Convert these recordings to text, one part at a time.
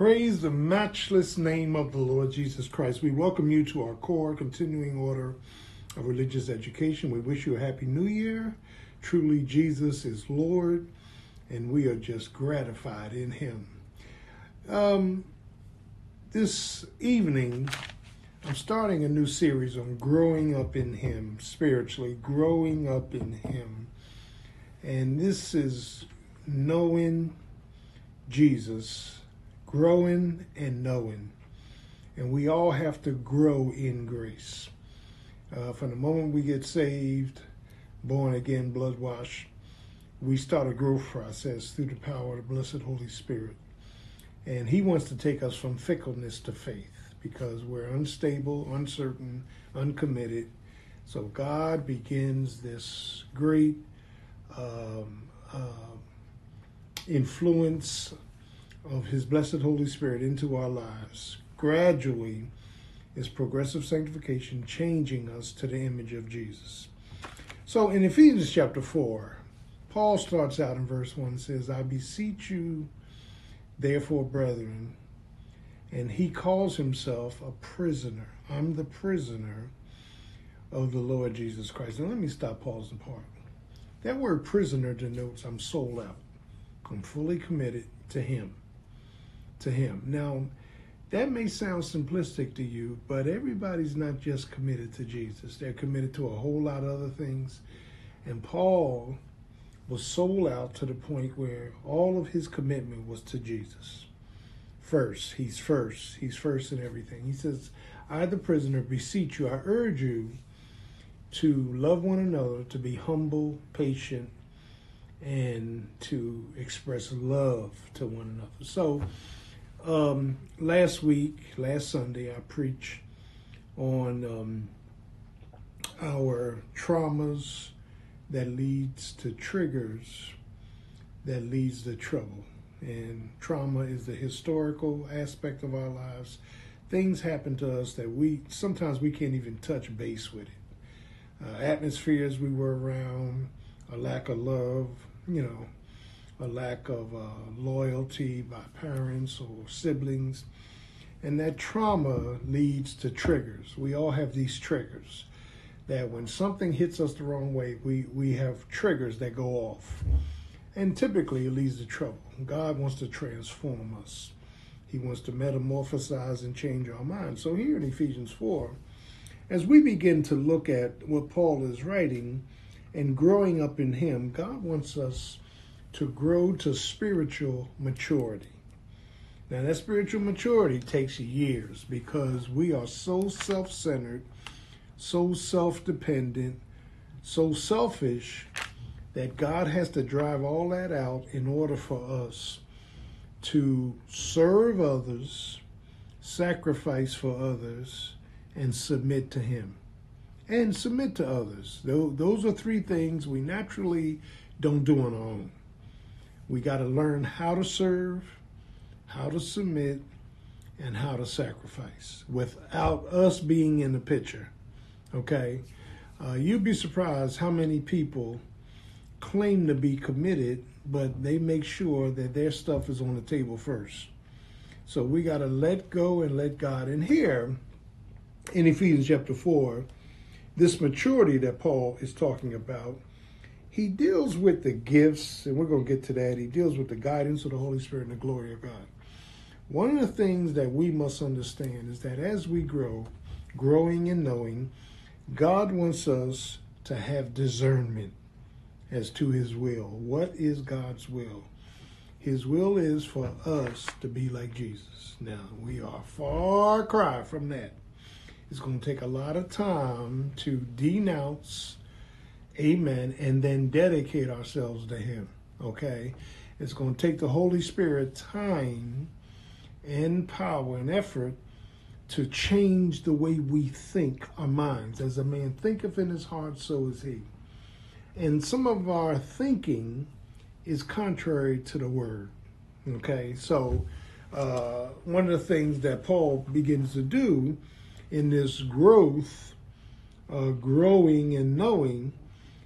Praise the matchless name of the Lord Jesus Christ. We welcome you to our core continuing order of religious education. We wish you a happy new year. Truly, Jesus is Lord, and we are just gratified in Him. Um, this evening, I'm starting a new series on growing up in Him spiritually, growing up in Him. And this is knowing Jesus growing and knowing. And we all have to grow in grace. Uh, from the moment we get saved, born again, blood washed, we start a growth process through the power of the blessed Holy Spirit. And He wants to take us from fickleness to faith because we're unstable, uncertain, uncommitted. So God begins this great um, uh, influence of His blessed Holy Spirit into our lives gradually is progressive sanctification, changing us to the image of Jesus. So in Ephesians chapter 4, Paul starts out in verse 1 says, I beseech you, therefore, brethren, and he calls himself a prisoner. I'm the prisoner of the Lord Jesus Christ. Now let me stop, pause, and. That word prisoner denotes I'm sold out. I'm fully committed to him to Him. Now, that may sound simplistic to you, but everybody's not just committed to Jesus. They're committed to a whole lot of other things. And Paul was sold out to the point where all of his commitment was to Jesus. First, he's first. He's first in everything. He says, I, the prisoner, beseech you, I urge you to love one another, to be humble, patient, and to express love to one another. So, um, last week, last Sunday, I preached on um, our traumas that leads to triggers that leads to trouble. And trauma is the historical aspect of our lives. Things happen to us that we sometimes we can't even touch base with it. Uh, atmospheres we were around, a lack of love, you know, a lack of uh, loyalty by parents or siblings. And that trauma leads to triggers. We all have these triggers that when something hits us the wrong way, we, we have triggers that go off. And typically it leads to trouble. God wants to transform us. He wants to metamorphosize and change our minds. So here in Ephesians 4, as we begin to look at what Paul is writing and growing up in him, God wants us to grow to spiritual maturity. Now, that spiritual maturity takes years because we are so self centered, so self dependent, so selfish that God has to drive all that out in order for us to serve others, sacrifice for others, and submit to Him. And submit to others. Those are three things we naturally don't do on our own. We got to learn how to serve, how to submit, and how to sacrifice without us being in the picture. Okay? Uh, you'd be surprised how many people claim to be committed, but they make sure that their stuff is on the table first. So we got to let go and let God. And here in Ephesians chapter 4, this maturity that Paul is talking about he deals with the gifts, and we're going to get to that. He deals with the guidance of the Holy Spirit and the glory of God. One of the things that we must understand is that as we grow, growing and knowing, God wants us to have discernment as to his will. What is God's will? His will is for us to be like Jesus. Now, we are far cry from that. It's going to take a lot of time to denounce amen, and then dedicate ourselves to Him. Okay? It's going to take the Holy Spirit time and power and effort to change the way we think our minds. As a man thinketh in his heart, so is he. And some of our thinking is contrary to the word. Okay? So, uh, one of the things that Paul begins to do in this growth, uh, growing and knowing,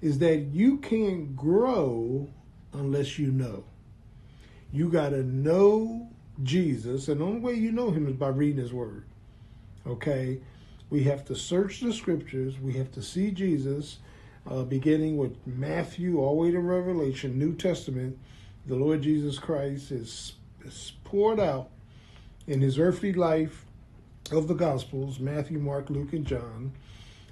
is that you can't grow unless you know. You got to know Jesus, and the only way you know him is by reading his word. Okay? We have to search the scriptures. We have to see Jesus, uh, beginning with Matthew all the way to Revelation, New Testament. The Lord Jesus Christ is, is poured out in his earthly life of the Gospels Matthew, Mark, Luke, and John.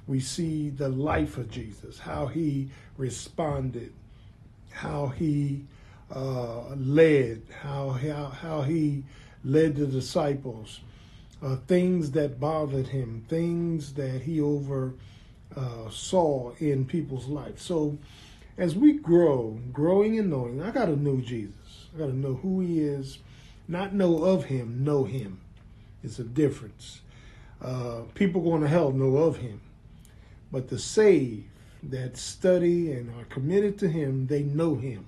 We see the life of Jesus, how he responded, how he uh, led, how, how, how he led the disciples, uh, things that bothered him, things that he over uh, saw in people's life. So as we grow, growing and knowing, I got to know Jesus. I got to know who he is, not know of him, know him. It's a difference. Uh, people going to hell know of him, but the saved that study and are committed to him, they know him.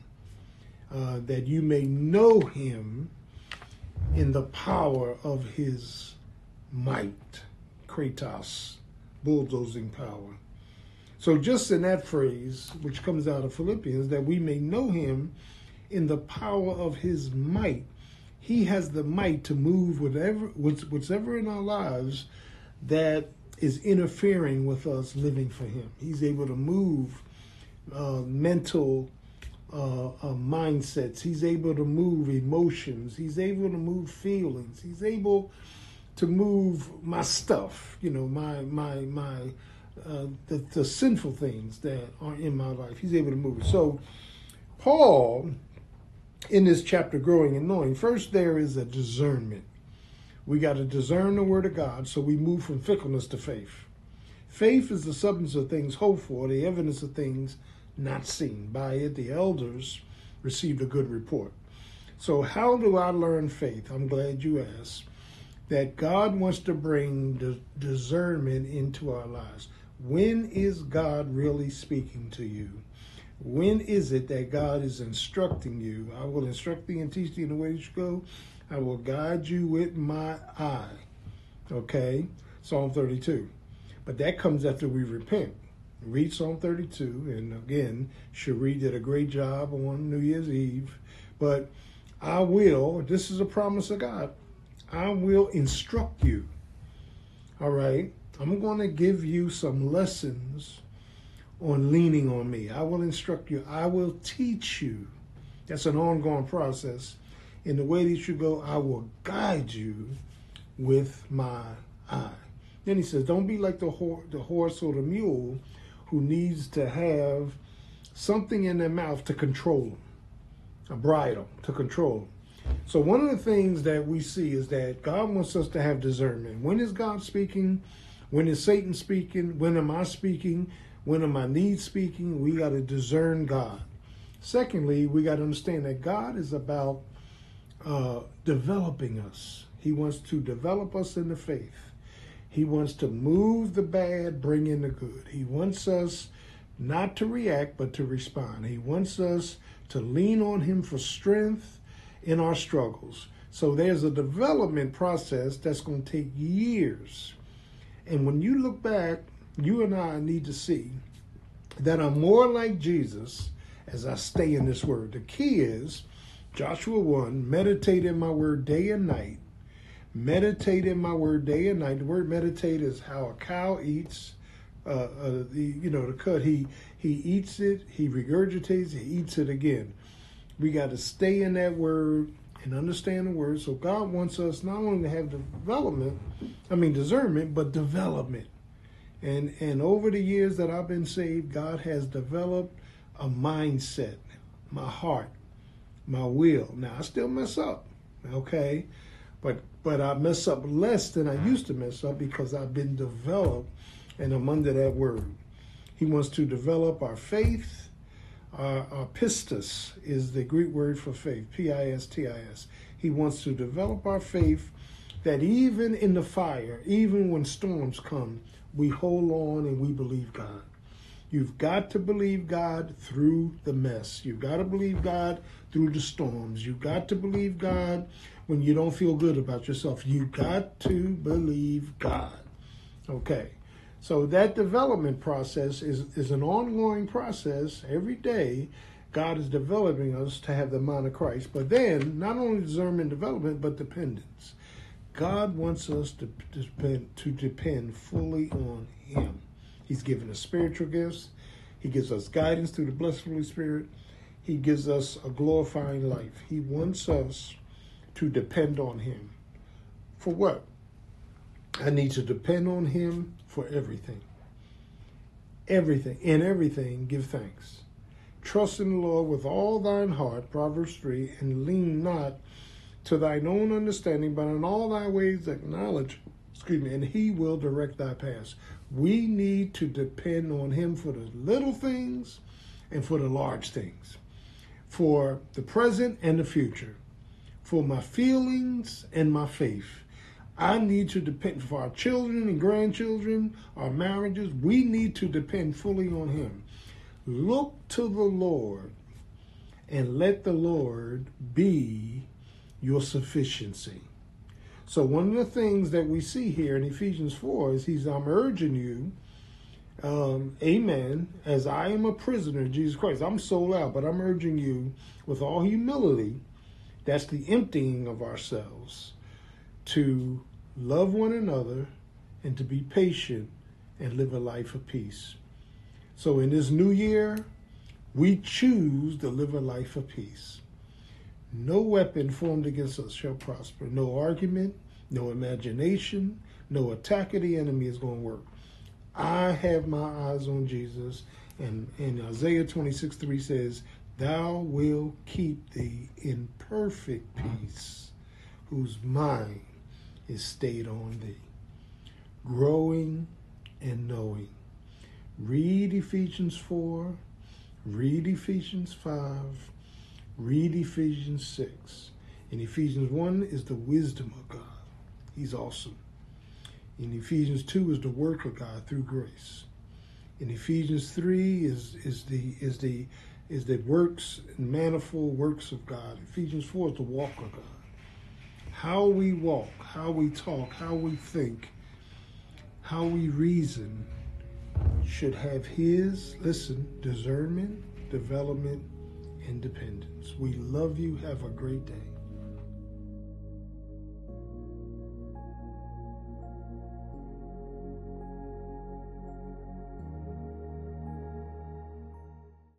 Uh, that you may know him in the power of his might, kratos, bulldozing power. So, just in that phrase, which comes out of Philippians, that we may know him in the power of his might. He has the might to move whatever, whatever in our lives that is interfering with us living for him. He's able to move uh, mental uh, uh, mindsets. He's able to move emotions. He's able to move feelings. He's able to move my stuff. You know, my my my uh, the, the sinful things that are in my life. He's able to move it. So, Paul, in this chapter, Growing and Knowing, first there is a discernment. We got to discern the Word of God, so we move from fickleness to faith. Faith is the substance of things hoped for, the evidence of things not seen. By it, the elders received a good report. So, how do I learn faith? I'm glad you asked. That God wants to bring discernment into our lives. When is God really speaking to you? When is it that God is instructing you? I will instruct thee and teach thee in the way you go. I will guide you with my eye. Okay? Psalm 32. But that comes after we repent. Read Psalm 32. And again, Cherie did a great job on New Year's Eve. But I will, this is a promise of God, I will instruct you. All right? I'm going to give you some lessons on leaning on me. I will instruct you. I will teach you. That's an ongoing process. In the way that you go, I will guide you with my eye. Then he says, Don't be like the, the horse or the mule who needs to have something in their mouth to control them, a bridle to control them. So, one of the things that we see is that God wants us to have discernment. When is God speaking? When is Satan speaking? When am I speaking? When am I need speaking? We got to discern God. Secondly, we got to understand that God is about uh, developing us. He wants to develop us in the faith. He wants to move the bad, bring in the good. He wants us not to react, but to respond. He wants us to lean on Him for strength in our struggles. So there's a development process that's going to take years. And when you look back, you and I need to see that I'm more like Jesus as I stay in this word. The key is Joshua 1 meditate in my word day and night. Meditate in my word day and night. The word meditate is how a cow eats. Uh, uh, the you know the cut he he eats it he regurgitates he eats it again we got to stay in that word and understand the word. So God wants us not only to have development, I mean discernment, but development. And and over the years that I've been saved, God has developed a mindset, my heart, my will. Now I still mess up, okay, but but I mess up less than I used to mess up because I've been developed, and I'm under that word. He wants to develop our faith Our, uh, pistis is the Greek word for faith, P I S T I S. He wants to develop our faith that even in the fire, even when storms come, we hold on and we believe God. You've got to believe God through the mess. You've got to believe God through the storms. You've got to believe God when you don't feel good about yourself. You've got to believe God. Okay. So that development process is, is an ongoing process every day God is developing us to have the mind of Christ. But then, not only discernment development, but dependence. God wants us to depend, to depend fully on Him. He's given us spiritual gifts. He gives us guidance through the blessed Holy Spirit. He gives us a glorifying life. He wants us to depend on Him. For what? I need to depend on Him for everything. Everything. In everything, give thanks. Trust in the Lord with all thine heart, Proverbs 3, and lean not to thine own understanding, but in all thy ways acknowledge, excuse me, and he will direct thy paths. We need to depend on him for the little things and for the large things, for the present and the future, for my feelings and my faith. I need to depend for our children and grandchildren, our marriages. We need to depend fully on him. Look to the Lord and let the Lord be your sufficiency. So, one of the things that we see here in Ephesians 4 is He's, I'm urging you, um, amen, as I am a prisoner of Jesus Christ. I'm sold out, but I'm urging you with all humility, that's the emptying of ourselves, to love one another and to be patient and live a life of peace. So in this new year, we choose to live a life of peace. No weapon formed against us shall prosper. No argument, no imagination, no attack of the enemy is going to work. I have my eyes on Jesus. And in Isaiah 26 3 says, Thou will keep thee in perfect peace, whose mind is stayed on thee. Growing and knowing Read Ephesians 4, read Ephesians 5, read Ephesians 6. In Ephesians 1 is the wisdom of God. He's awesome. In Ephesians 2 is the work of God through grace. In Ephesians 3 is, is the is the is the works and manifold works of God. Ephesians 4 is the walk of God. How we walk, how we talk, how we think, how we reason should have his, listen, discernment, development, independence. We love you. Have a great day.